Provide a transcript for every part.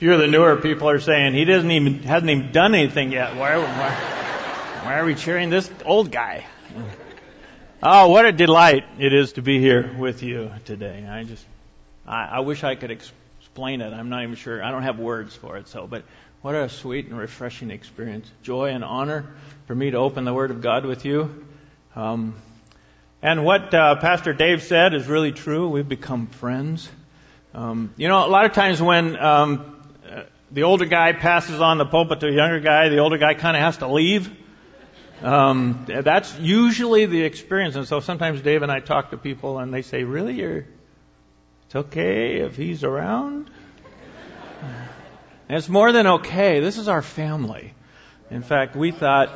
few of the newer people are saying he doesn't even hasn't even done anything yet. Why, why, why are we cheering this old guy? Oh, what a delight it is to be here with you today. I just, I, I wish I could explain it. I'm not even sure. I don't have words for it. So, but what a sweet and refreshing experience. Joy and honor for me to open the Word of God with you. Um, and what uh, Pastor Dave said is really true. We've become friends. Um, you know, a lot of times when um, the older guy passes on the pulpit to a younger guy, the older guy kind of has to leave. Um, that's usually the experience. And so sometimes Dave and I talk to people and they say, really, you're, it's okay if he's around? And it's more than okay. This is our family. In fact, we thought,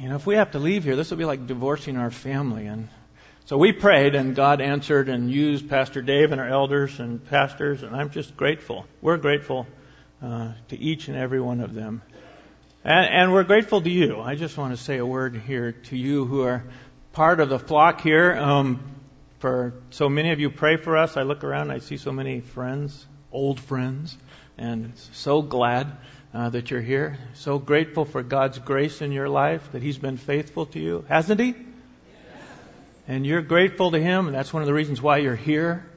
you know, if we have to leave here, this will be like divorcing our family. And so we prayed, and God answered and used Pastor Dave and our elders and pastors, and I'm just grateful. We're grateful uh, to each and every one of them. And, and we're grateful to you. I just want to say a word here to you who are part of the flock here. Um, for so many of you pray for us. I look around, I see so many friends, old friends, and so glad uh, that you're here. So grateful for God's grace in your life, that He's been faithful to you, hasn't He? and you're grateful to Him, and that's one of the reasons why you're here.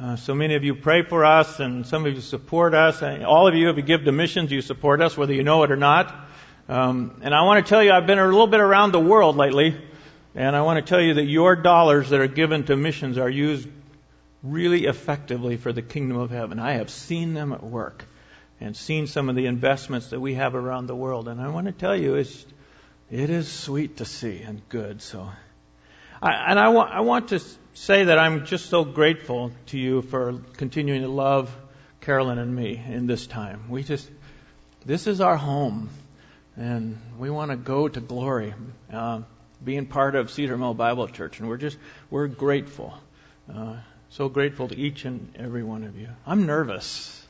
Uh, so many of you pray for us, and some of you support us. And all of you, if you give to missions, you support us, whether you know it or not. Um, and I want to tell you, I've been a little bit around the world lately, and I want to tell you that your dollars that are given to missions are used really effectively for the kingdom of heaven. I have seen them at work and seen some of the investments that we have around the world, and I want to tell you, it's, it is sweet to see and good. So I, and I, wa- I want to say that I'm just so grateful to you for continuing to love Carolyn and me in this time. We just, this is our home, and we want to go to glory, uh, being part of Cedar Mill Bible Church, and we're just, we're grateful. Uh, so grateful to each and every one of you. I'm nervous.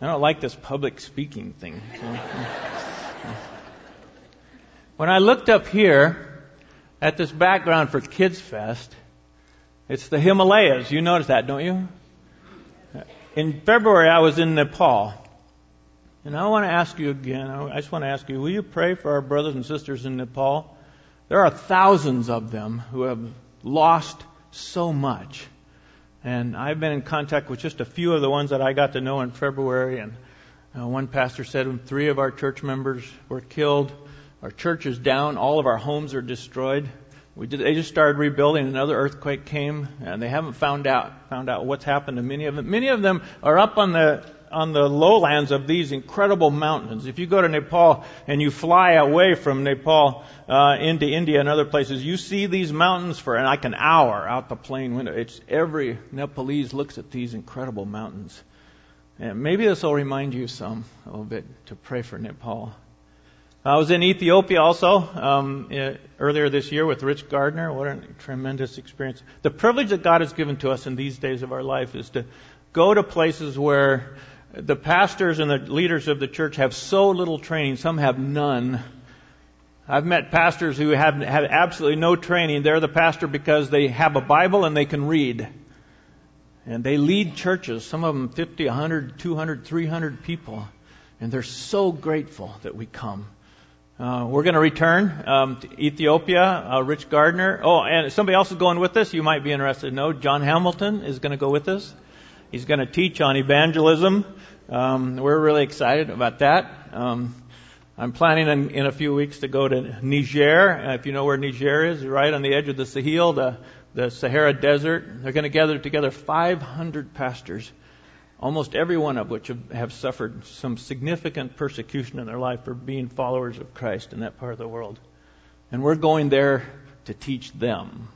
I don't like this public speaking thing. When I looked up here at this background for Kids Fest, it's the Himalayas. You notice that, don't you? In February, I was in Nepal. And I want to ask you again, I just want to ask you, will you pray for our brothers and sisters in Nepal? There are thousands of them who have lost so much. And I've been in contact with just a few of the ones that I got to know in February. And uh, one pastor said three of our church members were killed. Our church is down. All of our homes are destroyed. Did, they just started rebuilding. Another earthquake came, and they haven't found out found out what's happened to many of them. Many of them are up on the on the lowlands of these incredible mountains. If you go to Nepal and you fly away from Nepal uh, into India and other places, you see these mountains for like an hour out the plane window. It's every Nepalese looks at these incredible mountains. And maybe this will remind you some a little bit to pray for Nepal. I was in Ethiopia also um, earlier this year with Rich Gardner. What a tremendous experience. The privilege that God has given to us in these days of our life is to go to places where the pastors and the leaders of the church have so little training, some have none. I've met pastors who have absolutely no training. They're the pastor because they have a Bible and they can read. And they lead churches, some of them 50, 100, 200, 300 people. And they're so grateful that we come. Uh, we're going to return um, to Ethiopia. Uh, Rich Gardner. Oh, and somebody else is going with us. You might be interested to know. John Hamilton is going to go with us. He's going to teach on evangelism. Um, we're really excited about that. Um, I'm planning in, in, a few weeks to go to Niger. Uh, if you know where Niger is, right on the edge of the Sahel, the, the Sahara Desert. They're going to gather together 500 pastors almost every one of which have, suffered some significant persecution in their life for being followers of Christ in that part of the world. And we're going there to teach them.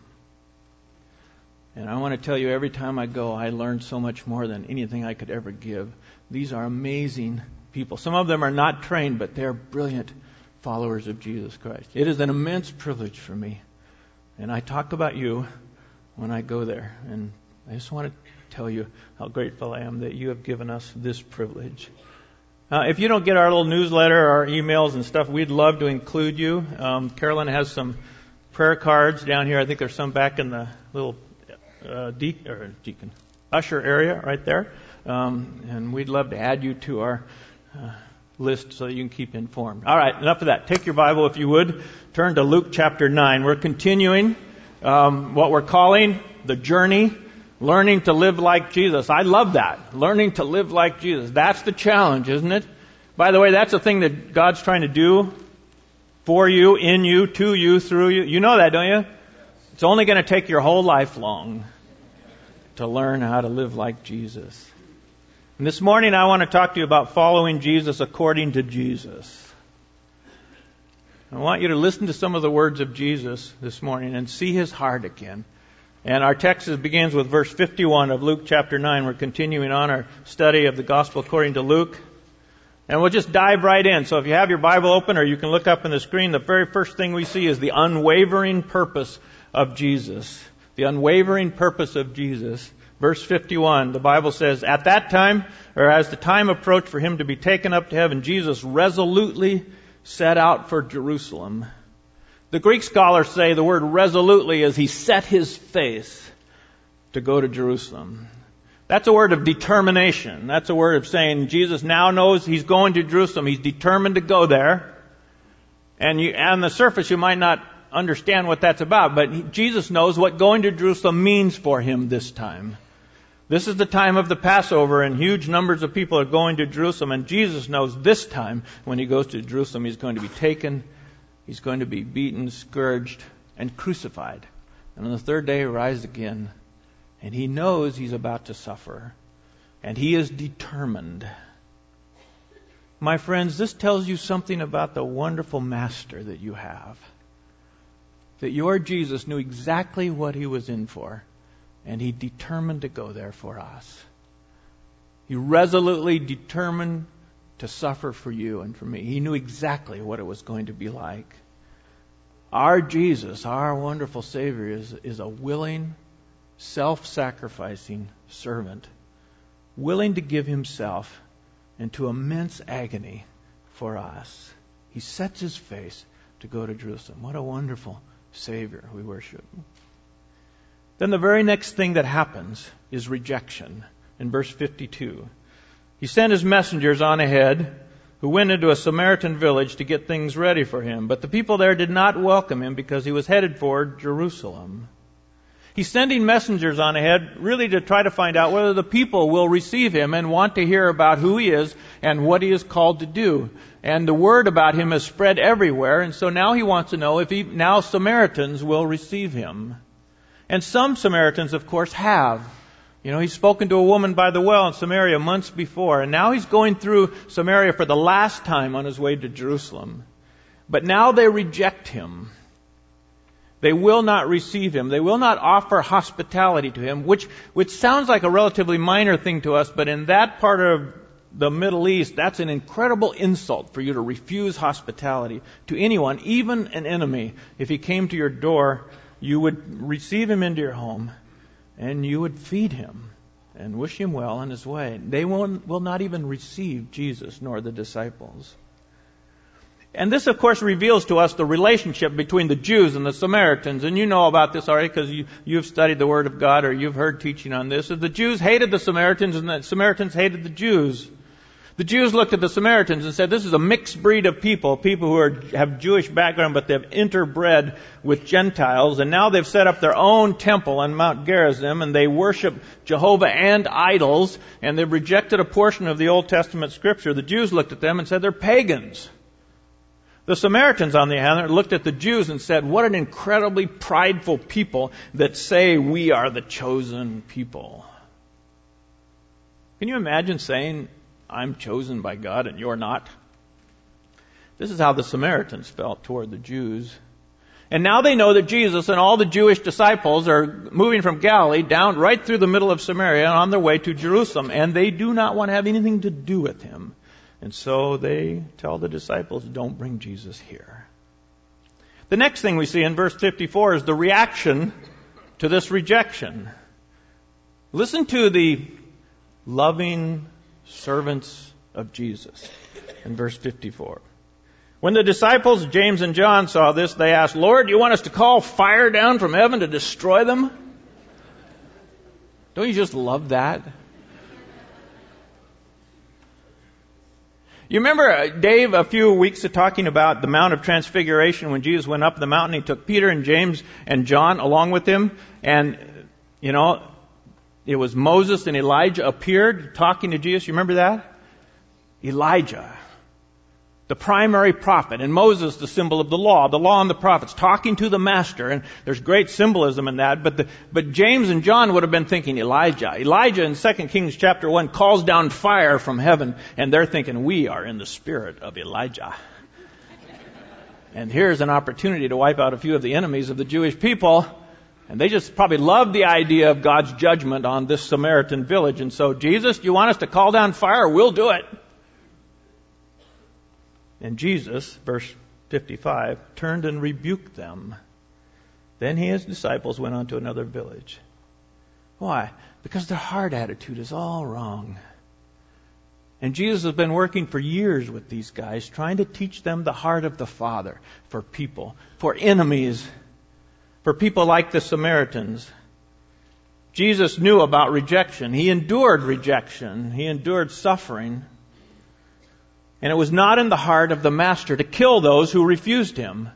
And I want to tell you, every time I go, I learn so much more than anything I could ever give. These are amazing people. Some of them are not trained, but they're brilliant followers of Jesus Christ. It is an immense privilege for me. And I talk about you when I go there. And I just want to tell you how grateful I am that you have given us this privilege. Uh, if you don't get our little newsletter, our emails and stuff, we'd love to include you. Um, Carolyn has some prayer cards down here. I think there's some back in the little uh, de- deacon usher area right there. Um, and we'd love to add you to our uh, list so you can keep informed. All right, enough of that. Take your Bible, if you would. Turn to Luke chapter 9. We're continuing um, what we're calling the journey, learning to live like Jesus. I love that. Learning to live like Jesus. That's the challenge, isn't it? By the way, that's the thing that God's trying to do for you, in you, to you, through you. You know that, don't you? It's only going to take your whole life long to learn how to live like Jesus. And this morning I want to talk to you about following Jesus according to Jesus. I want you to listen to some of the words of Jesus this morning and see his heart again. And our text begins with verse 51 of Luke chapter 9. We're continuing on our study of the gospel according to Luke. And we'll just dive right in. So if you have your Bible open or you can look up on the screen, the very first thing we see is the unwavering purpose of Jesus. The unwavering purpose of Jesus. Verse 51, the Bible says, At that time, or as the time approached for him to be taken up to heaven, Jesus resolutely set out for Jerusalem. The Greek scholars say the word resolutely is he set his face to go to Jerusalem. That's a word of determination. That's a word of saying Jesus now knows he's going to Jerusalem. He's determined to go there. And you, on the surface, you might not understand what that's about, but Jesus knows what going to Jerusalem means for him this time. This is the time of the Passover, and huge numbers of people are going to Jerusalem, and Jesus knows this time when he goes to Jerusalem, he's going to be taken, he's going to be beaten, scourged, and crucified. And on the third day, rise again and he knows he's about to suffer. And he is determined. My friends, this tells you something about the wonderful master that you have. That your Jesus knew exactly what he was in for, and he determined to go there for us. He resolutely determined to suffer for you and for me. He knew exactly what it was going to be like. Our Jesus, our wonderful Savior, is, is a willing self sacrificing servant, willing to give himself into immense agony for us. He sets his face to go to Jerusalem. What a wonderful Savior we worship. Then the very next thing that happens is rejection in verse 52. He sent his messengers on ahead who went into a Samaritan village to get things ready for him. But the people there did not welcome him because he was headed for Jerusalem. He's sending messengers on ahead really to try to find out whether the people will receive him and want to hear about who he is and what he is called to do. And the word about him has spread everywhere, and so now he wants to know if he, now Samaritans will receive him. And some Samaritans, of course, have. You know, he's spoken to a woman by the well in Samaria months before, and now he's going through Samaria for the last time on his way to Jerusalem. But now they reject him. They will not receive him. They will not offer hospitality to him, which, which sounds like a relatively minor thing to us, but in that part of the Middle East, that's an incredible insult for you to refuse hospitality to anyone, even an enemy. If he came to your door, you would receive him into your home and you would feed him and wish him well in his way. They will, will not even receive Jesus nor the disciples. And this, of course, reveals to us the relationship between the Jews and the Samaritans. And you know about this already because you, you've studied the Word of God or you've heard teaching on this. The Jews hated the Samaritans and the Samaritans hated the Jews. The Jews looked at the Samaritans and said, this is a mixed breed of people, people who are, have Jewish background, but they've interbred with Gentiles, and now they've set up their own temple on Mount Gerizim, and they worship Jehovah and idols, and they've rejected a portion of the Old Testament scripture. The Jews looked at them and said, they're pagans. The Samaritans, on the other hand, looked at the Jews and said, What an incredibly prideful people that say we are the chosen people. Can you imagine saying, I'm chosen by God and you're not? This is how the Samaritans felt toward the Jews. And now they know that Jesus and all the Jewish disciples are moving from Galilee down right through the middle of Samaria on their way to Jerusalem. And they do not want to have anything to do with him. And so they tell the disciples, don't bring Jesus here. The next thing we see in verse 54 is the reaction to this rejection. Listen to the loving servants of Jesus in verse 54. When the disciples, James and John, saw this, they asked, Lord, you want us to call fire down from heaven to destroy them? Don't you just love that? You remember uh, Dave a few weeks of talking about the Mount of Transfiguration when Jesus went up the mountain. He took Peter and James and John along with him, and you know it was Moses and Elijah appeared talking to Jesus. You remember that? Elijah the primary prophet, and Moses, the symbol of the law, the law and the prophets, talking to the master, and there's great symbolism in that, but, the, but James and John would have been thinking Elijah. Elijah in 2 Kings chapter 1 calls down fire from heaven, and they're thinking we are in the spirit of Elijah. And here's an opportunity to wipe out a few of the enemies of the Jewish people, and they just probably love the idea of God's judgment on this Samaritan village, and so, Jesus, do you want us to call down fire? We'll do it. And Jesus, verse 55, turned and rebuked them. Then he and his disciples went on to another village. Why? Because their heart attitude is all wrong. And Jesus has been working for years with these guys, trying to teach them the heart of the Father for people, for enemies, for people like the Samaritans. Jesus knew about rejection. He endured rejection. He endured suffering. And it was not in the heart of the master to kill those who refused him.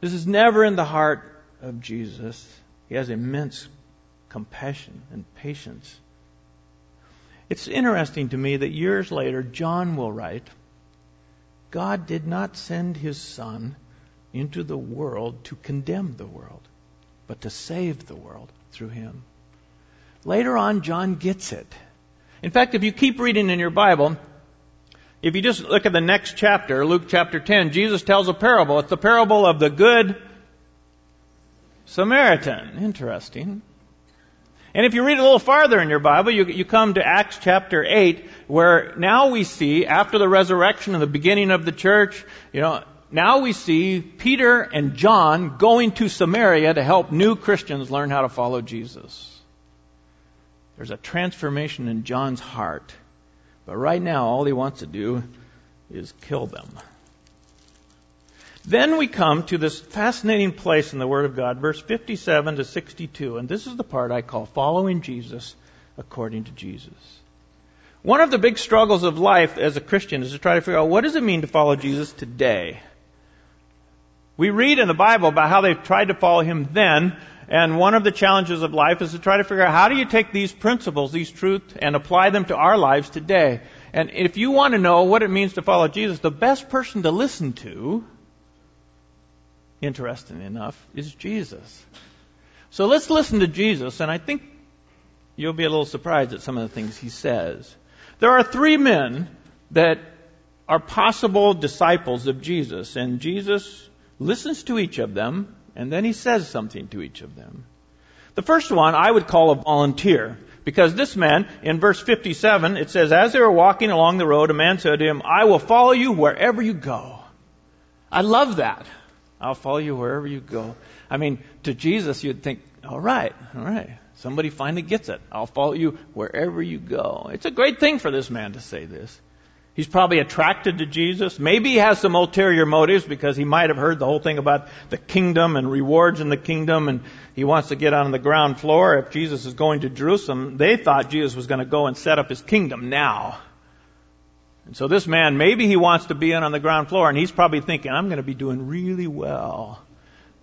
This is never in the heart of Jesus. He has immense compassion and patience. It's interesting to me that years later, John will write, God did not send his Son into the world to condemn the world, but to save the world through him. Later on, John gets it. In fact, if you keep reading in your Bible, if you just look at the next chapter, Luke chapter 10, Jesus tells a parable. It's the parable of the good Samaritan. Interesting. And if you read a little farther in your Bible, you, you come to Acts chapter 8, where now we see, after the resurrection and the beginning of the church, you know, now we see Peter and John going to Samaria to help new Christians learn how to follow Jesus. There's a transformation in John's heart. But right now, all he wants to do is kill them. Then we come to this fascinating place in the Word of God, verse 57 to 62, and this is the part I call following Jesus according to Jesus. One of the big struggles of life as a Christian is to try to figure out what does it mean to follow Jesus today? We read in the Bible about how they tried to follow him then, and one of the challenges of life is to try to figure out how do you take these principles, these truths, and apply them to our lives today. And if you want to know what it means to follow Jesus, the best person to listen to, interesting enough, is Jesus. So let's listen to Jesus, and I think you'll be a little surprised at some of the things he says. There are three men that are possible disciples of Jesus, and Jesus listens to each of them and then he says something to each of them. The first one I would call a volunteer. Because this man, in verse 57, it says, As they were walking along the road, a man said to him, I will follow you wherever you go. I love that. I'll follow you wherever you go. I mean, to Jesus, you'd think, all right, all right. Somebody finally gets it. I'll follow you wherever you go. It's a great thing for this man to say this. He's probably attracted to Jesus. Maybe he has some ulterior motives because he might have heard the whole thing about the kingdom and rewards in the kingdom and he wants to get on the ground floor. If Jesus is going to Jerusalem, they thought Jesus was going to go and set up his kingdom now. And so this man, maybe he wants to be in on the ground floor and he's probably thinking, I'm going to be doing really well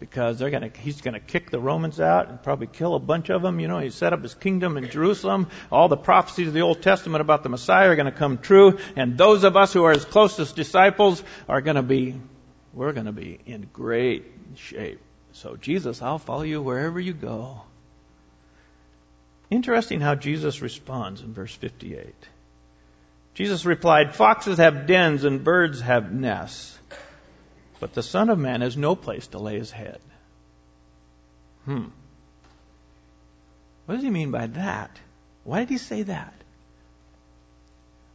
because they're going to, he's going to kick the Romans out and probably kill a bunch of them. You know, he set up his kingdom in Jerusalem. All the prophecies of the Old Testament about the Messiah are going to come true. And those of us who are his closest disciples are going to be, we're going to be in great shape. So Jesus, I'll follow you wherever you go. Interesting how Jesus responds in verse 58. Jesus replied, Foxes have dens and birds have nests but the Son of Man has no place to lay his head. Hmm. What does he mean by that? Why did he say that?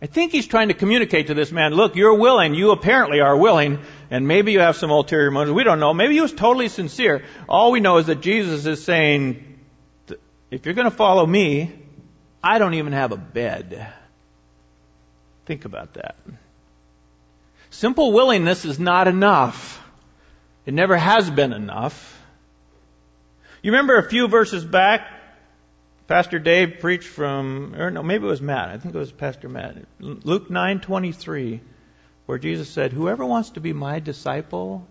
I think he's trying to communicate to this man, look, you're willing, you apparently are willing, and maybe you have some ulterior motives. We don't know. Maybe he was totally sincere. All we know is that Jesus is saying, if you're going to follow me, I don't even have a bed. Think about that. Simple willingness is not enough. It never has been enough. You remember a few verses back, Pastor Dave preached from, or no, maybe it was Matt. I think it was Pastor Matt. Luke 9:23, where Jesus said, "Whoever wants to be my disciple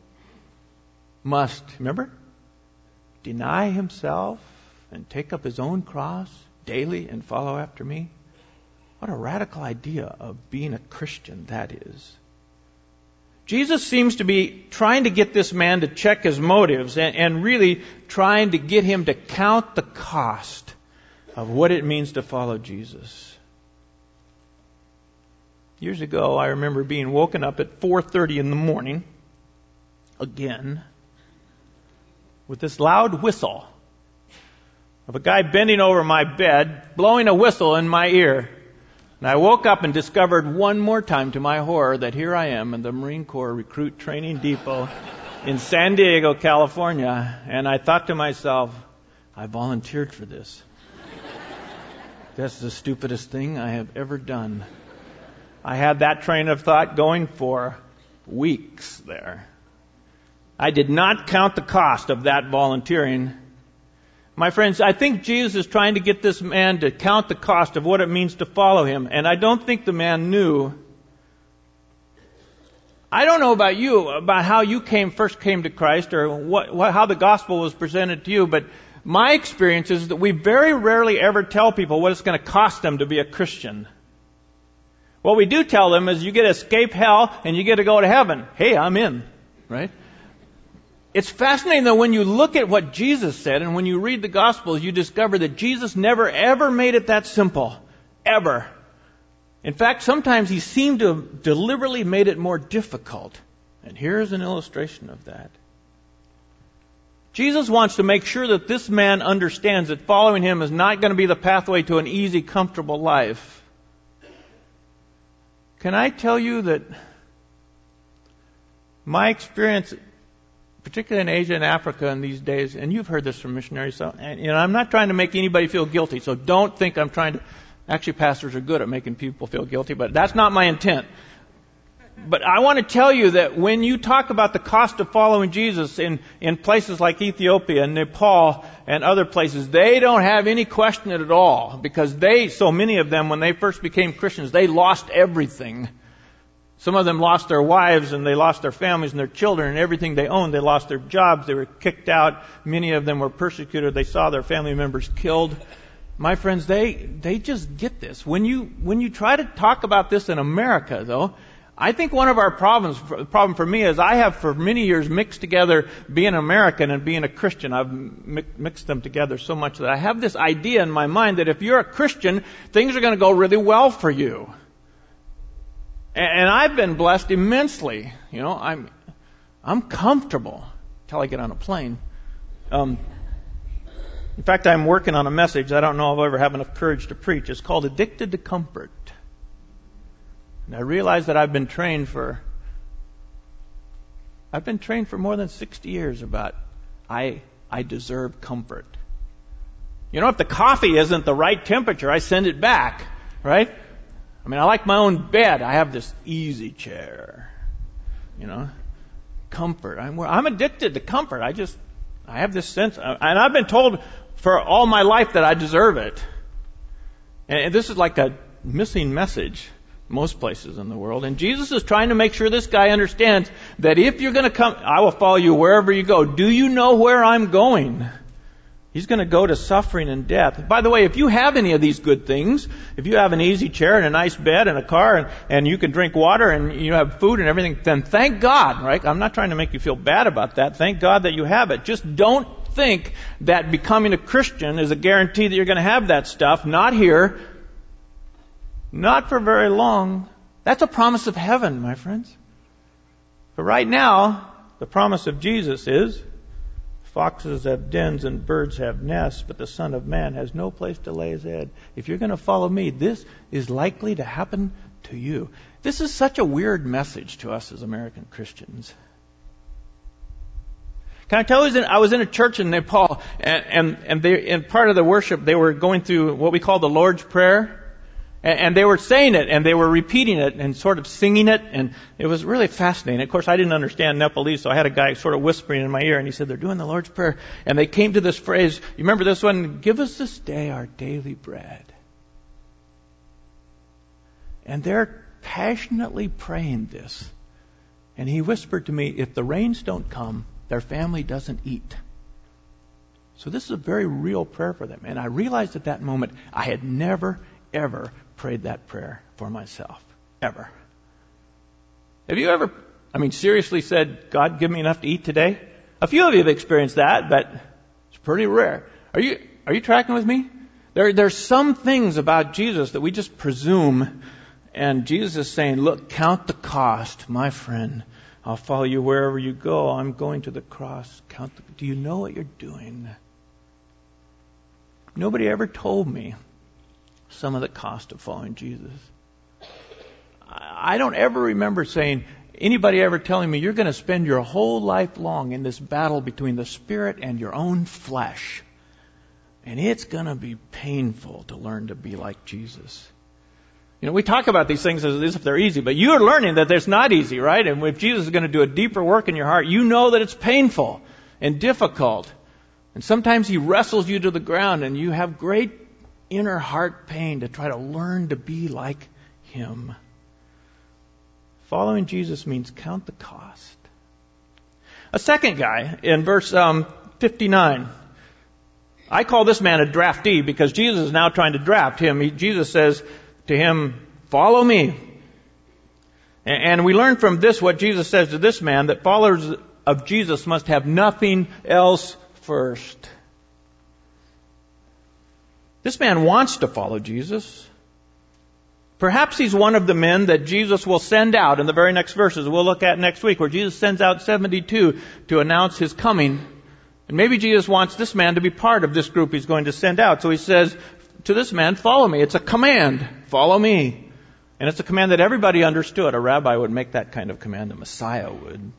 must, remember, deny himself and take up his own cross daily and follow after me." What a radical idea of being a Christian that is. Jesus seems to be trying to get this man to check his motives and, and, really trying to get him to count the cost of what it means to follow Jesus. Years ago, I remember being woken up at 4:30 in the morning again with this loud whistle of a guy bending over my bed, blowing a whistle in my ear. And I woke up and discovered one more time to my horror that here I am in the Marine Corps Recruit Training Depot in San Diego, California. And I thought to myself, I volunteered for this. That's the stupidest thing I have ever done. I had that train of thought going for weeks there. I did not count the cost of that volunteering my friends, I think Jesus is trying to get this man to count the cost of what it means to follow him. And I don't think the man knew. I don't know about you, about how you came, first came to Christ or what, what, how the gospel was presented to you, but my experience is that we very rarely ever tell people what it's going to cost them to be a Christian. What we do tell them is you get to escape hell and you get to go to heaven. Hey, I'm in. Right? It's fascinating though when you look at what Jesus said and when you read the Gospels, you discover that Jesus never ever made it that simple. Ever. In fact, sometimes he seemed to have deliberately made it more difficult. And here's an illustration of that. Jesus wants to make sure that this man understands that following him is not going to be the pathway to an easy, comfortable life. Can I tell you that my experience particularly in Asia and Africa in these days, and you've heard this from missionaries, so, and, you know, I'm not trying to make anybody feel guilty, so don't think I'm trying to, actually pastors are good at making people feel guilty, but that's not my intent. But I want to tell you that when you talk about the cost of following Jesus in, in places like Ethiopia and Nepal and other places, they don't have any question at all because they, so many of them, when they first became Christians, they lost everything some of them lost their wives and they lost their families and their children and everything they owned. They lost their jobs. They were kicked out. Many of them were persecuted. They saw their family members killed. My friends, they, they just get this. When you, when you try to talk about this in America though, I think one of our problems, the problem for me is I have for many years mixed together being American and being a Christian. I've mixed them together so much that I have this idea in my mind that if you're a Christian, things are going to go really well for you. And I've been blessed immensely. You know, I'm, I'm comfortable until I get on a plane. Um, in fact, I'm working on a message. I don't know if I'll ever have enough courage to preach. It's called Addicted to Comfort. And I realize that I've been trained for, I've been trained for more than 60 years about I, I deserve comfort. You know, if the coffee isn't the right temperature, I send it back, right? I mean, I like my own bed. I have this easy chair. You know, comfort. I'm, I'm addicted to comfort. I just, I have this sense, uh, and I've been told for all my life that I deserve it. And this is like a missing message most places in the world. And Jesus is trying to make sure this guy understands that if you're going to come, I will follow you wherever you go. Do you know where I'm going? He's going to go to suffering and death. By the way, if you have any of these good things, if you have an easy chair and a nice bed and a car and, and you can drink water and you have food and everything, then thank God, right? I'm not trying to make you feel bad about that. Thank God that you have it. Just don't think that becoming a Christian is a guarantee that you're going to have that stuff. Not here. Not for very long. That's a promise of heaven, my friends. But right now, the promise of Jesus is Foxes have dens and birds have nests, but the Son of Man has no place to lay his head. If you're going to follow me, this is likely to happen to you. This is such a weird message to us as American Christians. Can I tell you, I was in a church in Nepal, and, and, and they, in part of the worship, they were going through what we call the Lord's Prayer. And they were saying it and they were repeating it and sort of singing it and it was really fascinating. Of course, I didn't understand Nepalese, so I had a guy sort of whispering in my ear and he said, they're doing the Lord's Prayer. And they came to this phrase, you remember this one? Give us this day our daily bread. And they're passionately praying this. And he whispered to me, if the rains don't come, their family doesn't eat. So this is a very real prayer for them. And I realized at that moment I had never, ever prayed that prayer for myself. Ever. Have you ever, I mean, seriously said, God, give me enough to eat today? A few of you have experienced that, but it's pretty rare. Are you, are you tracking with me? There, there's some things about Jesus that we just presume, and Jesus is saying, look, count the cost, my friend. I'll follow you wherever you go. I'm going to the cross. Count the, do you know what you're doing? Nobody ever told me some of the cost of following Jesus. I don't ever remember saying, anybody ever telling me you're going to spend your whole life long in this battle between the spirit and your own flesh. And it's going to be painful to learn to be like Jesus. You know, we talk about these things as if they're easy, but you're learning that it's not easy, right? And if Jesus is going to do a deeper work in your heart, you know that it's painful and difficult. And sometimes He wrestles you to the ground and you have great inner heart pain to try to learn to be like Him. Following Jesus means count the cost. A second guy in verse um, 59. I call this man a draftee because Jesus is now trying to draft him. He, Jesus says to him, Follow me. And, and we learn from this what Jesus says to this man that followers of Jesus must have nothing else first. This man wants to follow Jesus. Perhaps he's one of the men that Jesus will send out in the very next verses we'll look at next week, where Jesus sends out 72 to announce his coming. And maybe Jesus wants this man to be part of this group he's going to send out. So he says to this man, follow me. It's a command. Follow me. And it's a command that everybody understood. A rabbi would make that kind of command. A Messiah would.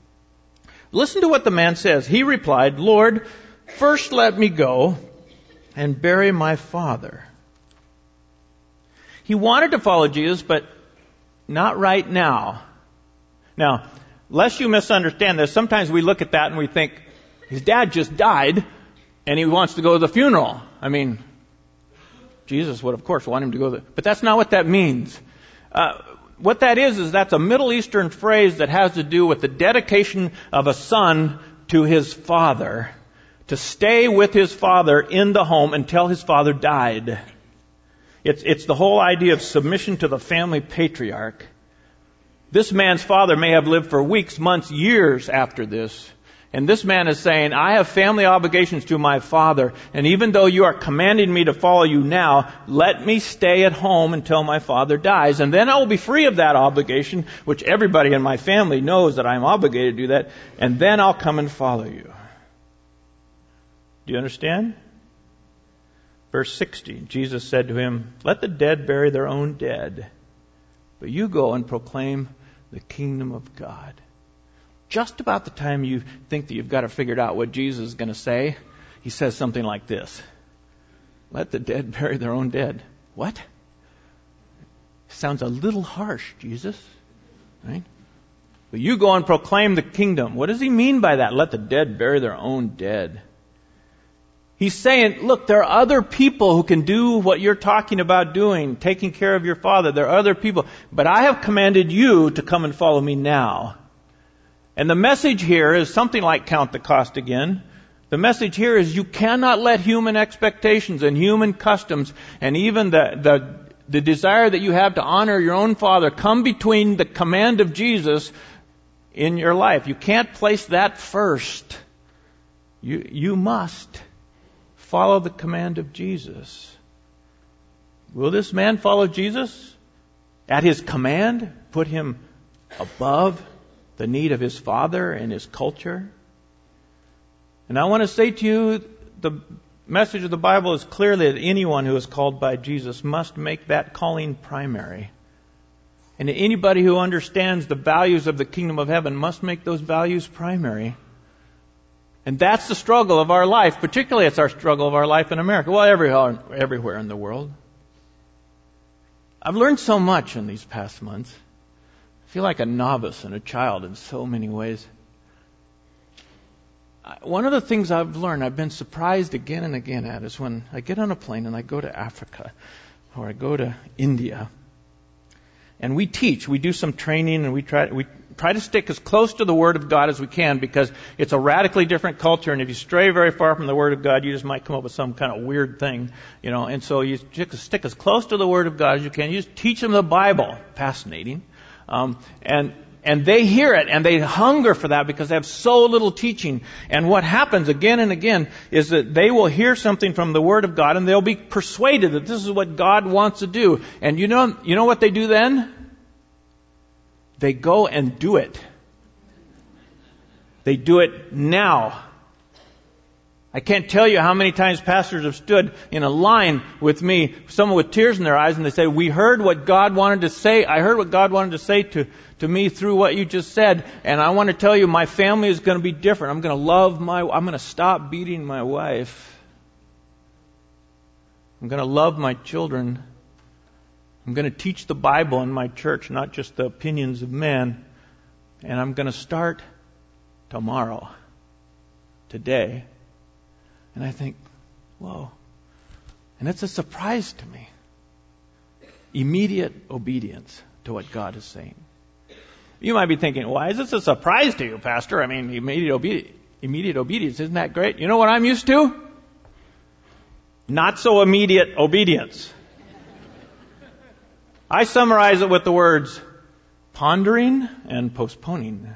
Listen to what the man says. He replied, Lord, first let me go and bury my father. He wanted to follow Jesus, but not right now. Now, lest you misunderstand this, sometimes we look at that and we think, his dad just died and he wants to go to the funeral. I mean, Jesus would, of course, want him to go there. But that's not what that means. Uh, what that is, is that's a Middle Eastern phrase that has to do with the dedication of a son to his father to stay with his father in the home until his father died. It's, it's the whole idea of submission to the family patriarch. This man's father may have lived for weeks, months, years after this. And this man is saying, I have family obligations to my father, and even though you are commanding me to follow you now, let me stay at home until my father dies, and then I will be free of that obligation, which everybody in my family knows that I'm obligated to do that, and then I'll come and follow you. Do you understand? Verse 60, Jesus said to him, Let the dead bury their own dead, but you go and proclaim the kingdom of God. Just about the time you think that you've got it figured out what Jesus is going to say, he says something like this Let the dead bury their own dead. What? Sounds a little harsh, Jesus. Right? But you go and proclaim the kingdom. What does he mean by that? Let the dead bury their own dead. He's saying, look, there are other people who can do what you're talking about doing, taking care of your father. There are other people. But I have commanded you to come and follow me now. And the message here is something like count the cost again. The message here is you cannot let human expectations and human customs and even the, the, the desire that you have to honor your own father come between the command of Jesus in your life. You can't place that first. You, you must follow the command of Jesus. Will this man follow Jesus? At his command, put him above the need of his father and his culture? And I want to say to you, the message of the Bible is clearly that anyone who is called by Jesus must make that calling primary. And anybody who understands the values of the kingdom of heaven must make those values primary. And that's the struggle of our life. Particularly, it's our struggle of our life in America. Well, everywhere, everywhere in the world. I've learned so much in these past months. I feel like a novice and a child in so many ways. One of the things I've learned, I've been surprised again and again at, is when I get on a plane and I go to Africa or I go to India and we teach, we do some training and we try, we try to stick as close to the Word of God as we can because it's a radically different culture and if you stray very far from the Word of God, you just might come up with some kind of weird thing, you know, and so you stick as close to the Word of God as you can. You just teach them the Bible. Fascinating. Um, and and they hear it and they hunger for that because they have so little teaching. And what happens again and again is that they will hear something from the Word of God and they'll be persuaded that this is what God wants to do. And you know, you know what they do then? They go and do it. They do it now. I can't tell you how many times pastors have stood in a line with me, someone with tears in their eyes, and they say, We heard what God wanted to say. I heard what God wanted to say to, to me through what you just said, and I want to tell you my family is going to be different. I'm going to love my, I'm going to stop beating my wife. I'm going to love my children. I'm going to teach the Bible in my church, not just the opinions of men. And I'm going to start tomorrow, today. And I think, whoa. And it's a surprise to me. Immediate obedience to what God is saying. You might be thinking, why is this a surprise to you, Pastor? I mean, immediate, obe- immediate obedience, isn't that great? You know what I'm used to? Not so immediate obedience. I summarize it with the words pondering and postponing.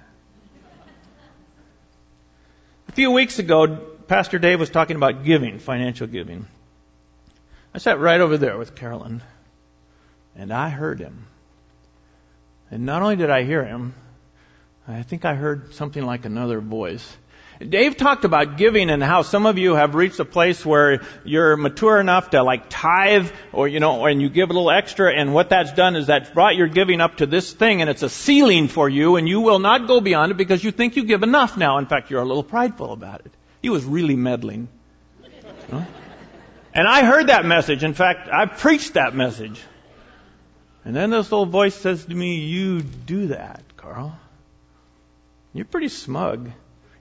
A few weeks ago, Pastor Dave was talking about giving, financial giving. I sat right over there with Carolyn, and I heard him. And not only did I hear him, I think I heard something like another voice. Dave talked about giving and how some of you have reached a place where you're mature enough to like tithe or, you know, and you give a little extra and what that's done is that's brought your giving up to this thing and it's a ceiling for you and you will not go beyond it because you think you give enough now. In fact, you're a little prideful about it. He was really meddling. And I heard that message. In fact, I preached that message. And then this little voice says to me, You do that, Carl. You're pretty smug.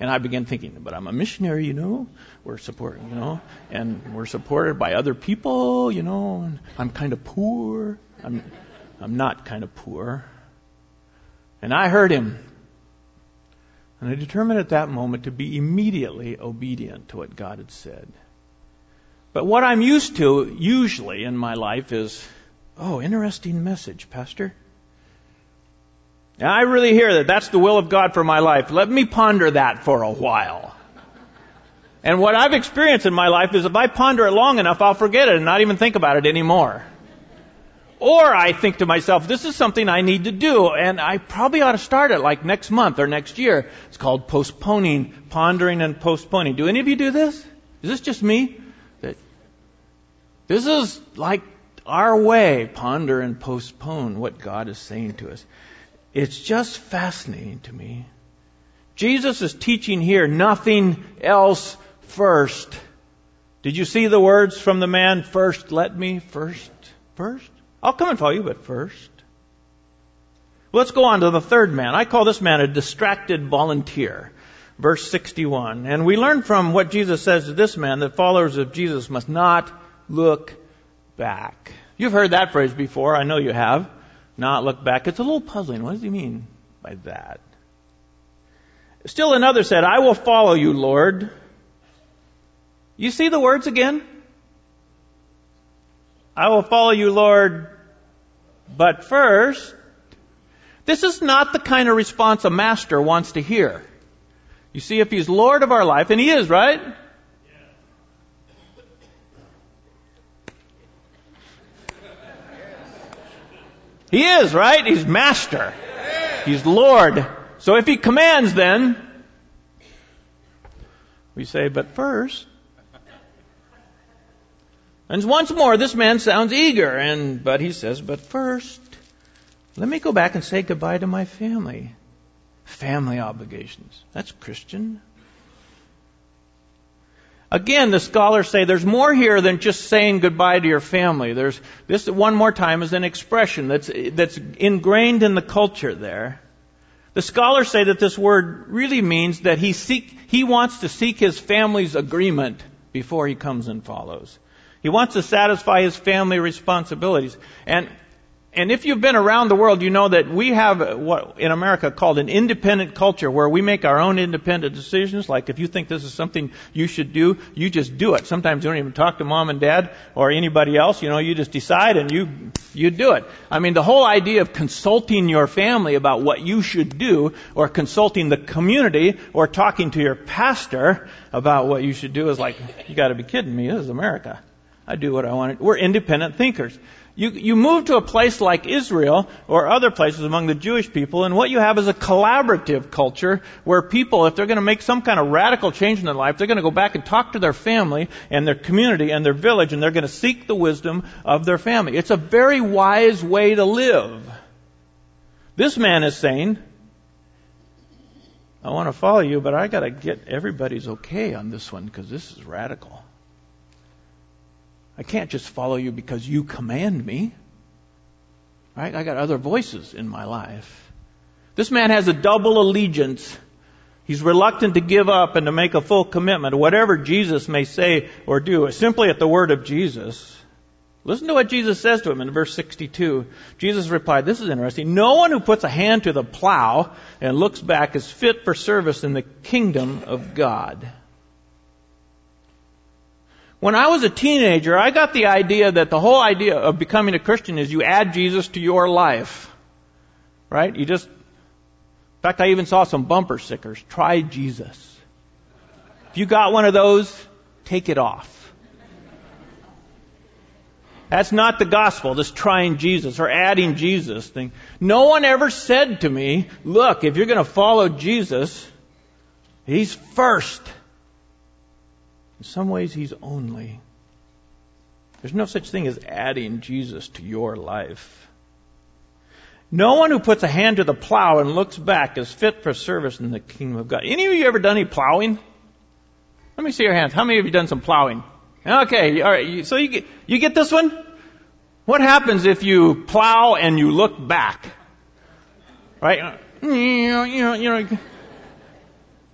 And I began thinking, but I'm a missionary, you know. We're supporting, you know, and we're supported by other people, you know. And I'm kind of poor. I'm, I'm not kind of poor. And I heard him. And I determined at that moment to be immediately obedient to what God had said. But what I'm used to, usually in my life, is, oh, interesting message, Pastor. And I really hear that that's the will of God for my life. Let me ponder that for a while. And what I've experienced in my life is if I ponder it long enough, I'll forget it and not even think about it anymore. Or I think to myself, this is something I need to do, and I probably ought to start it like next month or next year. It's called postponing, pondering and postponing. Do any of you do this? Is this just me? That This is like our way, ponder and postpone what God is saying to us. It's just fascinating to me. Jesus is teaching here nothing else first. Did you see the words from the man, first let me, first, first? I'll come and follow you, but first. Let's go on to the third man. I call this man a distracted volunteer. Verse 61. And we learn from what Jesus says to this man that followers of Jesus must not look back. You've heard that phrase before. I know you have. Not look back. It's a little puzzling. What does he mean by that? Still another said, I will follow you, Lord. You see the words again? I will follow you, Lord, but first, this is not the kind of response a master wants to hear. You see, if he's Lord of our life, and he is, right? He is, right? He's master. He's Lord. So if he commands, then we say, but first, and once more, this man sounds eager, and but he says, but first, let me go back and say goodbye to my family. Family obligations. That's Christian. Again, the scholars say there's more here than just saying goodbye to your family. There's this one more time is an expression that's that's ingrained in the culture there. The scholars say that this word really means that he seek he wants to seek his family's agreement before he comes and follows. He wants to satisfy his family responsibilities. And and if you've been around the world, you know that we have what in America called an independent culture where we make our own independent decisions. Like if you think this is something you should do, you just do it. Sometimes you don't even talk to mom and dad or anybody else. You know, you just decide and you, you do it. I mean, the whole idea of consulting your family about what you should do or consulting the community or talking to your pastor about what you should do is like, you gotta be kidding me. This is America. I do what I want. We're independent thinkers. You, you move to a place like Israel or other places among the Jewish people, and what you have is a collaborative culture where people, if they're going to make some kind of radical change in their life, they're going to go back and talk to their family and their community and their village, and they're going to seek the wisdom of their family. It's a very wise way to live. This man is saying, I want to follow you, but I got to get everybody's okay on this one because this is radical. I can't just follow you because you command me. Right? I got other voices in my life. This man has a double allegiance. He's reluctant to give up and to make a full commitment whatever Jesus may say or do, simply at the word of Jesus. Listen to what Jesus says to him in verse 62. Jesus replied, this is interesting. No one who puts a hand to the plow and looks back is fit for service in the kingdom of God. When I was a teenager, I got the idea that the whole idea of becoming a Christian is you add Jesus to your life. Right? You just, in fact, I even saw some bumper stickers. Try Jesus. If you got one of those, take it off. That's not the gospel, this trying Jesus or adding Jesus thing. No one ever said to me, look, if you're going to follow Jesus, He's first. In some ways, He's only. There's no such thing as adding Jesus to your life. No one who puts a hand to the plow and looks back is fit for service in the kingdom of God. Any of you ever done any plowing? Let me see your hands. How many of you done some plowing? Okay, all right. So you get you get this one. What happens if you plow and you look back? Right? You know, you know, you know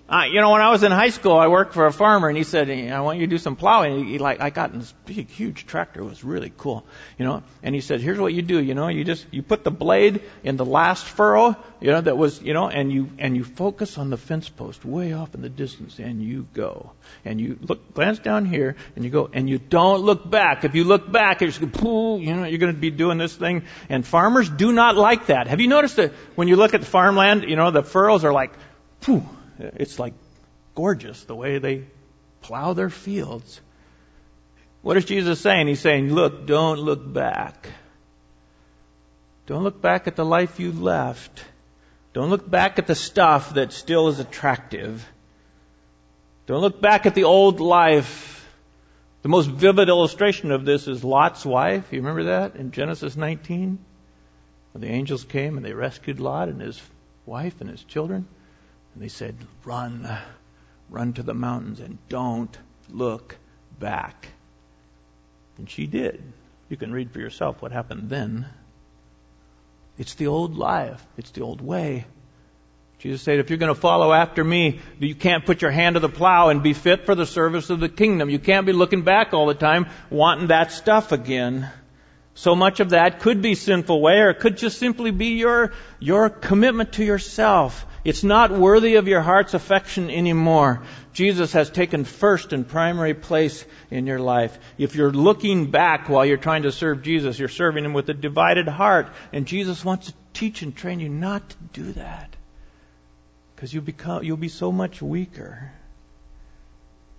uh, you know, when I was in high school, I worked for a farmer, and he said, "I want you to do some plowing." He, he like, I got in this big, huge tractor. It was really cool, you know. And he said, "Here's what you do. You know, you just you put the blade in the last furrow, you know, that was, you know, and you and you focus on the fence post way off in the distance, and you go, and you look, glance down here, and you go, and you don't look back. If you look back, just going, you know, you're going to be doing this thing. And farmers do not like that. Have you noticed that when you look at the farmland, you know, the furrows are like, phew it's like gorgeous the way they plow their fields. What is Jesus saying? He's saying, look, don't look back. Don't look back at the life you left. Don't look back at the stuff that still is attractive. Don't look back at the old life. The most vivid illustration of this is Lot's wife. You remember that in Genesis 19? When the angels came and they rescued Lot and his wife and his children. And they said, Run, uh, run to the mountains and don't look back. And she did. You can read for yourself what happened then. It's the old life, it's the old way. Jesus said, if you're going to follow after me, you can't put your hand to the plow and be fit for the service of the kingdom. You can't be looking back all the time wanting that stuff again. So much of that could be sinful way or it could just simply be your, your commitment to yourself. It's not worthy of your heart's affection anymore. Jesus has taken first and primary place in your life. If you're looking back while you're trying to serve Jesus, you're serving Him with a divided heart. And Jesus wants to teach and train you not to do that. Because you become, you'll be so much weaker.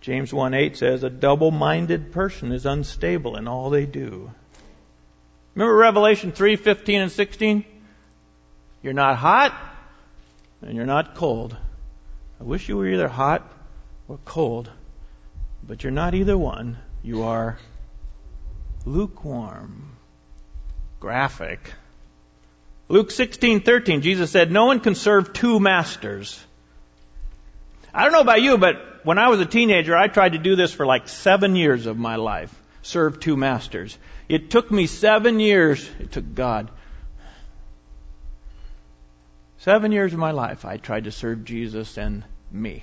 James 1:8 says, "A double-minded person is unstable in all they do." Remember Revelation 3:15 and 16? You're not hot, and you're not cold. I wish you were either hot or cold, but you're not either one. You are lukewarm. Graphic. Luke 16:13 Jesus said, "No one can serve two masters." I don't know about you, but when I was a teenager, I tried to do this for like seven years of my life. Serve two masters. It took me seven years. It took God. Seven years of my life, I tried to serve Jesus and me.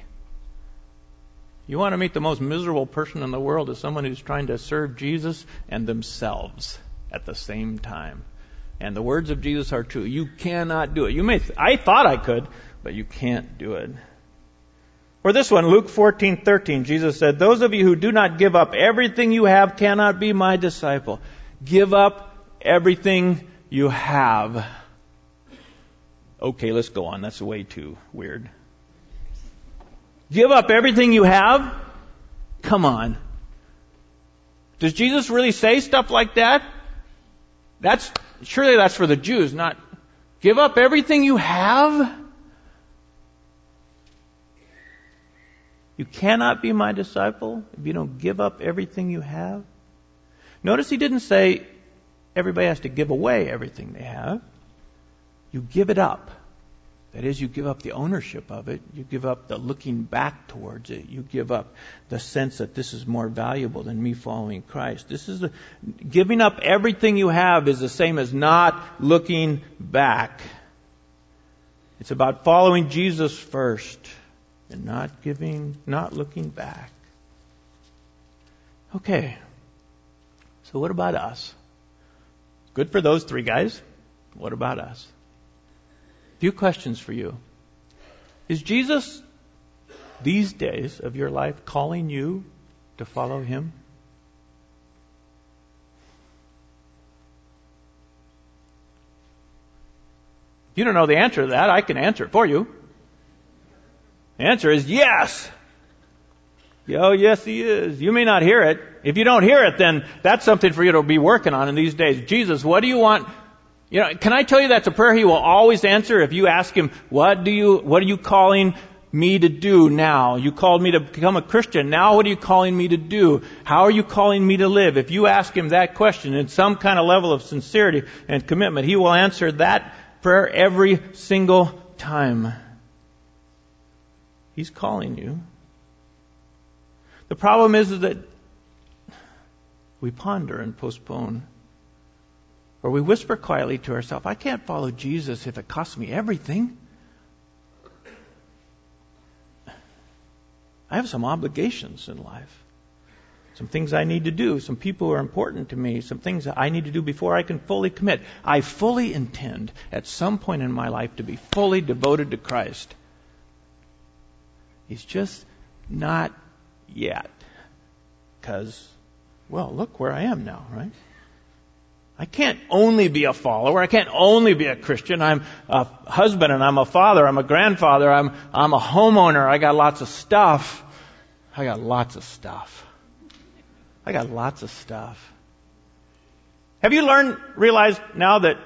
You want to meet the most miserable person in the world is someone who's trying to serve Jesus and themselves at the same time. And the words of Jesus are true. You cannot do it. You may, th- I thought I could, but you can't do it. For this one, Luke 14:13, Jesus said, "Those of you who do not give up everything you have cannot be my disciple. Give up everything you have." Okay, let's go on. That's way too weird. Give up everything you have? Come on. Does Jesus really say stuff like that? That's, surely that's for the Jews, not give up everything you have? You cannot be my disciple if you don't give up everything you have. Notice he didn't say everybody has to give away everything they have. You give it up. That is, you give up the ownership of it. You give up the looking back towards it. You give up the sense that this is more valuable than me following Christ. This is the, giving up everything you have is the same as not looking back. It's about following Jesus first and not giving, not looking back. Okay. So what about us? Good for those three guys. What about us? Few questions for you. Is Jesus, these days of your life, calling you to follow him? You don't know the answer to that, I can answer it for you. The answer is yes. Oh, yes, he is. You may not hear it. If you don't hear it, then that's something for you to be working on in these days. Jesus, what do you want you know, can I tell you that's a prayer he will always answer if you ask him, what do you, what are you calling me to do now? You called me to become a Christian. Now what are you calling me to do? How are you calling me to live? If you ask him that question in some kind of level of sincerity and commitment, he will answer that prayer every single time. He's calling you. The problem is that we ponder and postpone. Or we whisper quietly to ourselves, I can't follow Jesus if it costs me everything. I have some obligations in life. Some things I need to do, some people who are important to me, some things that I need to do before I can fully commit. I fully intend at some point in my life to be fully devoted to Christ. He's just not yet. Because, well, look where I am now, right? I can't only be a follower. I can't only be a Christian. I'm a husband and I'm a father. I'm a grandfather. I'm, I'm a homeowner. I got lots of stuff. I got lots of stuff. I got lots of stuff. Have you learned, realized now that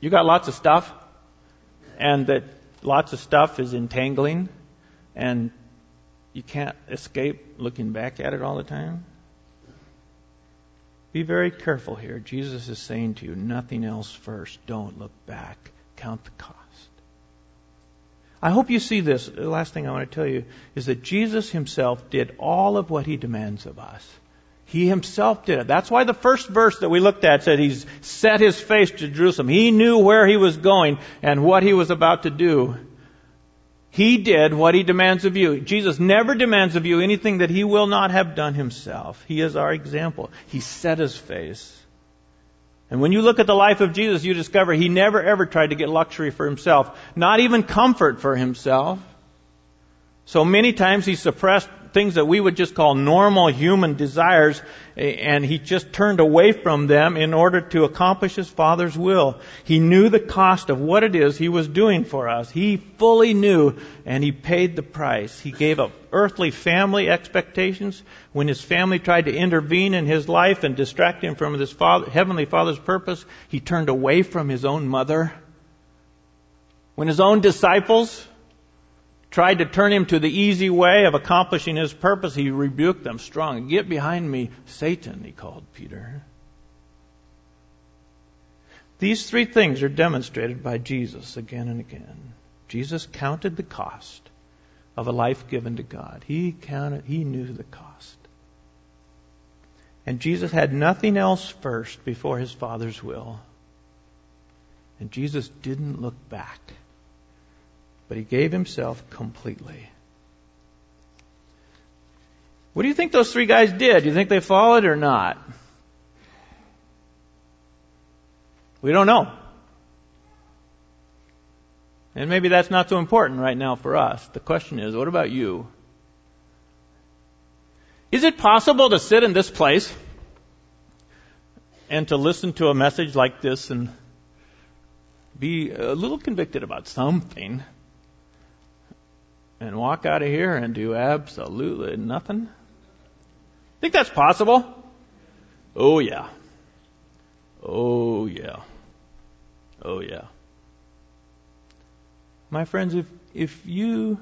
you got lots of stuff and that lots of stuff is entangling and you can't escape looking back at it all the time? Be very careful here. Jesus is saying to you, nothing else first. Don't look back. Count the cost. I hope you see this. The last thing I want to tell you is that Jesus himself did all of what he demands of us. He himself did it. That's why the first verse that we looked at said he's set his face to Jerusalem. He knew where he was going and what he was about to do. He did what he demands of you. Jesus never demands of you anything that he will not have done himself. He is our example. He set his face. And when you look at the life of Jesus, you discover he never ever tried to get luxury for himself, not even comfort for himself. So many times he suppressed things that we would just call normal human desires, and he just turned away from them in order to accomplish his Father's will. He knew the cost of what it is he was doing for us. He fully knew, and he paid the price. He gave up earthly family expectations. When his family tried to intervene in his life and distract him from his father, heavenly Father's purpose, he turned away from his own mother. When his own disciples tried to turn him to the easy way of accomplishing his purpose, he rebuked them strong. Get behind me, Satan, he called Peter. These three things are demonstrated by Jesus again and again. Jesus counted the cost of a life given to God. He counted, he knew the cost. And Jesus had nothing else first before his Father's will. And Jesus didn't look back, but he gave himself completely. What do you think those three guys did? Do you think they followed or not? We don't know. And maybe that's not so important right now for us. The question is, what about you? Is it possible to sit in this place and to listen to a message like this and be a little convicted about something and walk out of here and do absolutely nothing? Think that's possible? Oh yeah. Oh yeah. Oh yeah. My friends, if if you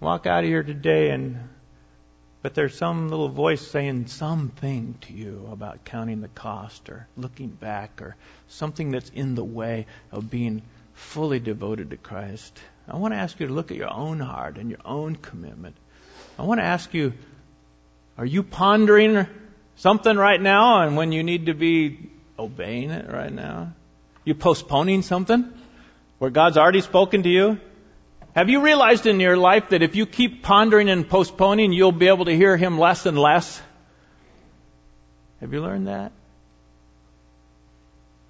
walk out of here today and but there's some little voice saying something to you about counting the cost or looking back or something that's in the way of being fully devoted to Christ. I want to ask you to look at your own heart and your own commitment. I want to ask you, are you pondering something right now and when you need to be obeying it right now? You postponing something where God's already spoken to you? Have you realized in your life that if you keep pondering and postponing, you'll be able to hear Him less and less? Have you learned that?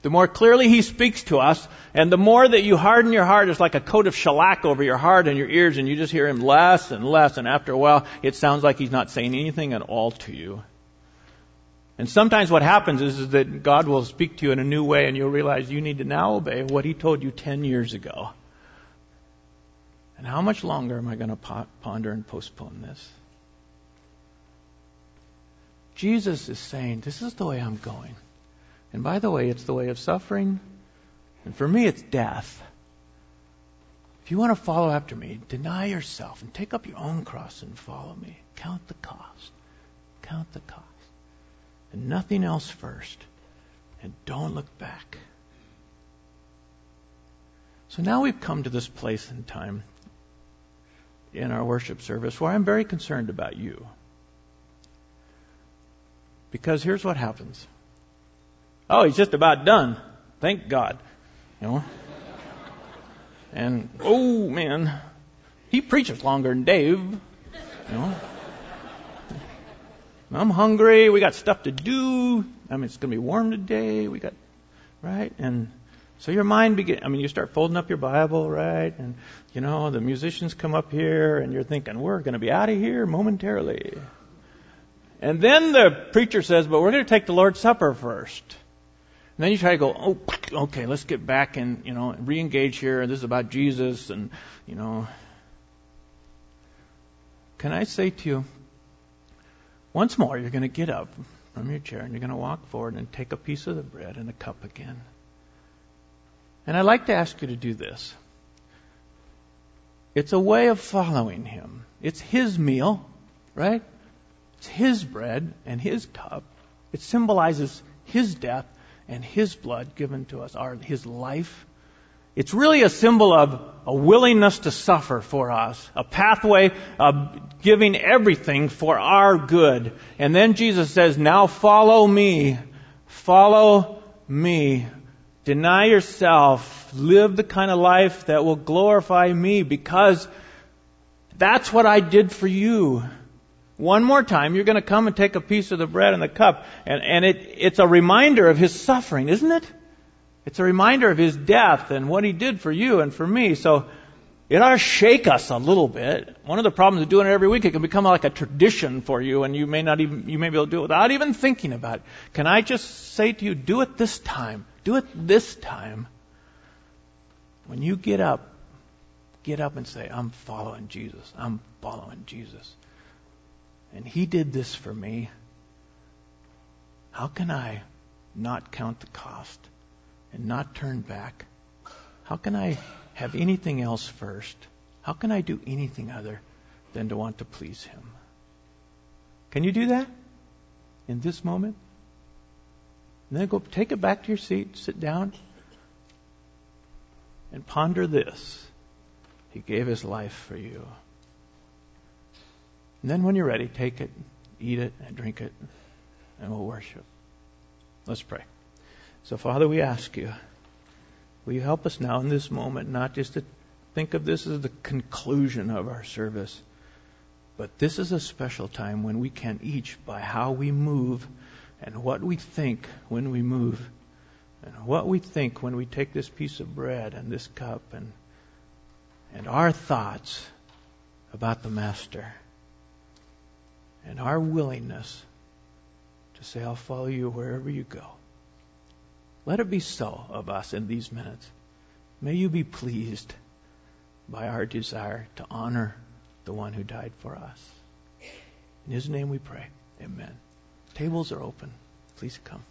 The more clearly He speaks to us, and the more that you harden your heart, it's like a coat of shellac over your heart and your ears, and you just hear Him less and less, and after a while, it sounds like He's not saying anything at all to you. And sometimes what happens is, is that God will speak to you in a new way, and you'll realize you need to now obey what He told you 10 years ago. And how much longer am I going to ponder and postpone this? Jesus is saying, This is the way I'm going. And by the way, it's the way of suffering. And for me, it's death. If you want to follow after me, deny yourself and take up your own cross and follow me. Count the cost. Count the cost. And nothing else first. And don't look back. So now we've come to this place in time in our worship service where I'm very concerned about you. Because here's what happens. Oh, he's just about done. Thank God. You know? And oh man, he preaches longer than Dave. You know? I'm hungry. We got stuff to do. I mean, it's going to be warm today. We got, right? And so your mind begin. I mean, you start folding up your Bible, right? And you know the musicians come up here, and you're thinking we're going to be out of here momentarily. And then the preacher says, "But we're going to take the Lord's Supper first. And then you try to go, "Oh, okay, let's get back and you know re-engage here. This is about Jesus, and you know." Can I say to you, once more, you're going to get up from your chair and you're going to walk forward and take a piece of the bread and a cup again. And I'd like to ask you to do this. It's a way of following Him. It's His meal, right? It's His bread and His cup. It symbolizes His death and His blood given to us, our, His life. It's really a symbol of a willingness to suffer for us, a pathway of giving everything for our good. And then Jesus says, now follow me. Follow me. Deny yourself. Live the kind of life that will glorify me because that's what I did for you. One more time, you're going to come and take a piece of the bread and the cup. And, and it, it's a reminder of his suffering, isn't it? It's a reminder of his death and what he did for you and for me. So it ought to shake us a little bit. One of the problems of doing it every week, it can become like a tradition for you, and you may not even you may be able to do it without even thinking about it. Can I just say to you, do it this time? Do it this time. When you get up, get up and say, I'm following Jesus. I'm following Jesus. And He did this for me. How can I not count the cost and not turn back? How can I have anything else first? How can I do anything other than to want to please Him? Can you do that in this moment? And then go take it back to your seat, sit down, and ponder this. He gave his life for you. And then when you're ready, take it, eat it, and drink it, and we'll worship. Let's pray. So, Father, we ask you, will you help us now in this moment not just to think of this as the conclusion of our service, but this is a special time when we can each, by how we move and what we think when we move, and what we think when we take this piece of bread and this cup, and, and our thoughts about the Master, and our willingness to say, I'll follow you wherever you go. Let it be so of us in these minutes. May you be pleased by our desire to honor the one who died for us. In his name we pray. Amen. Tables are open. Please come.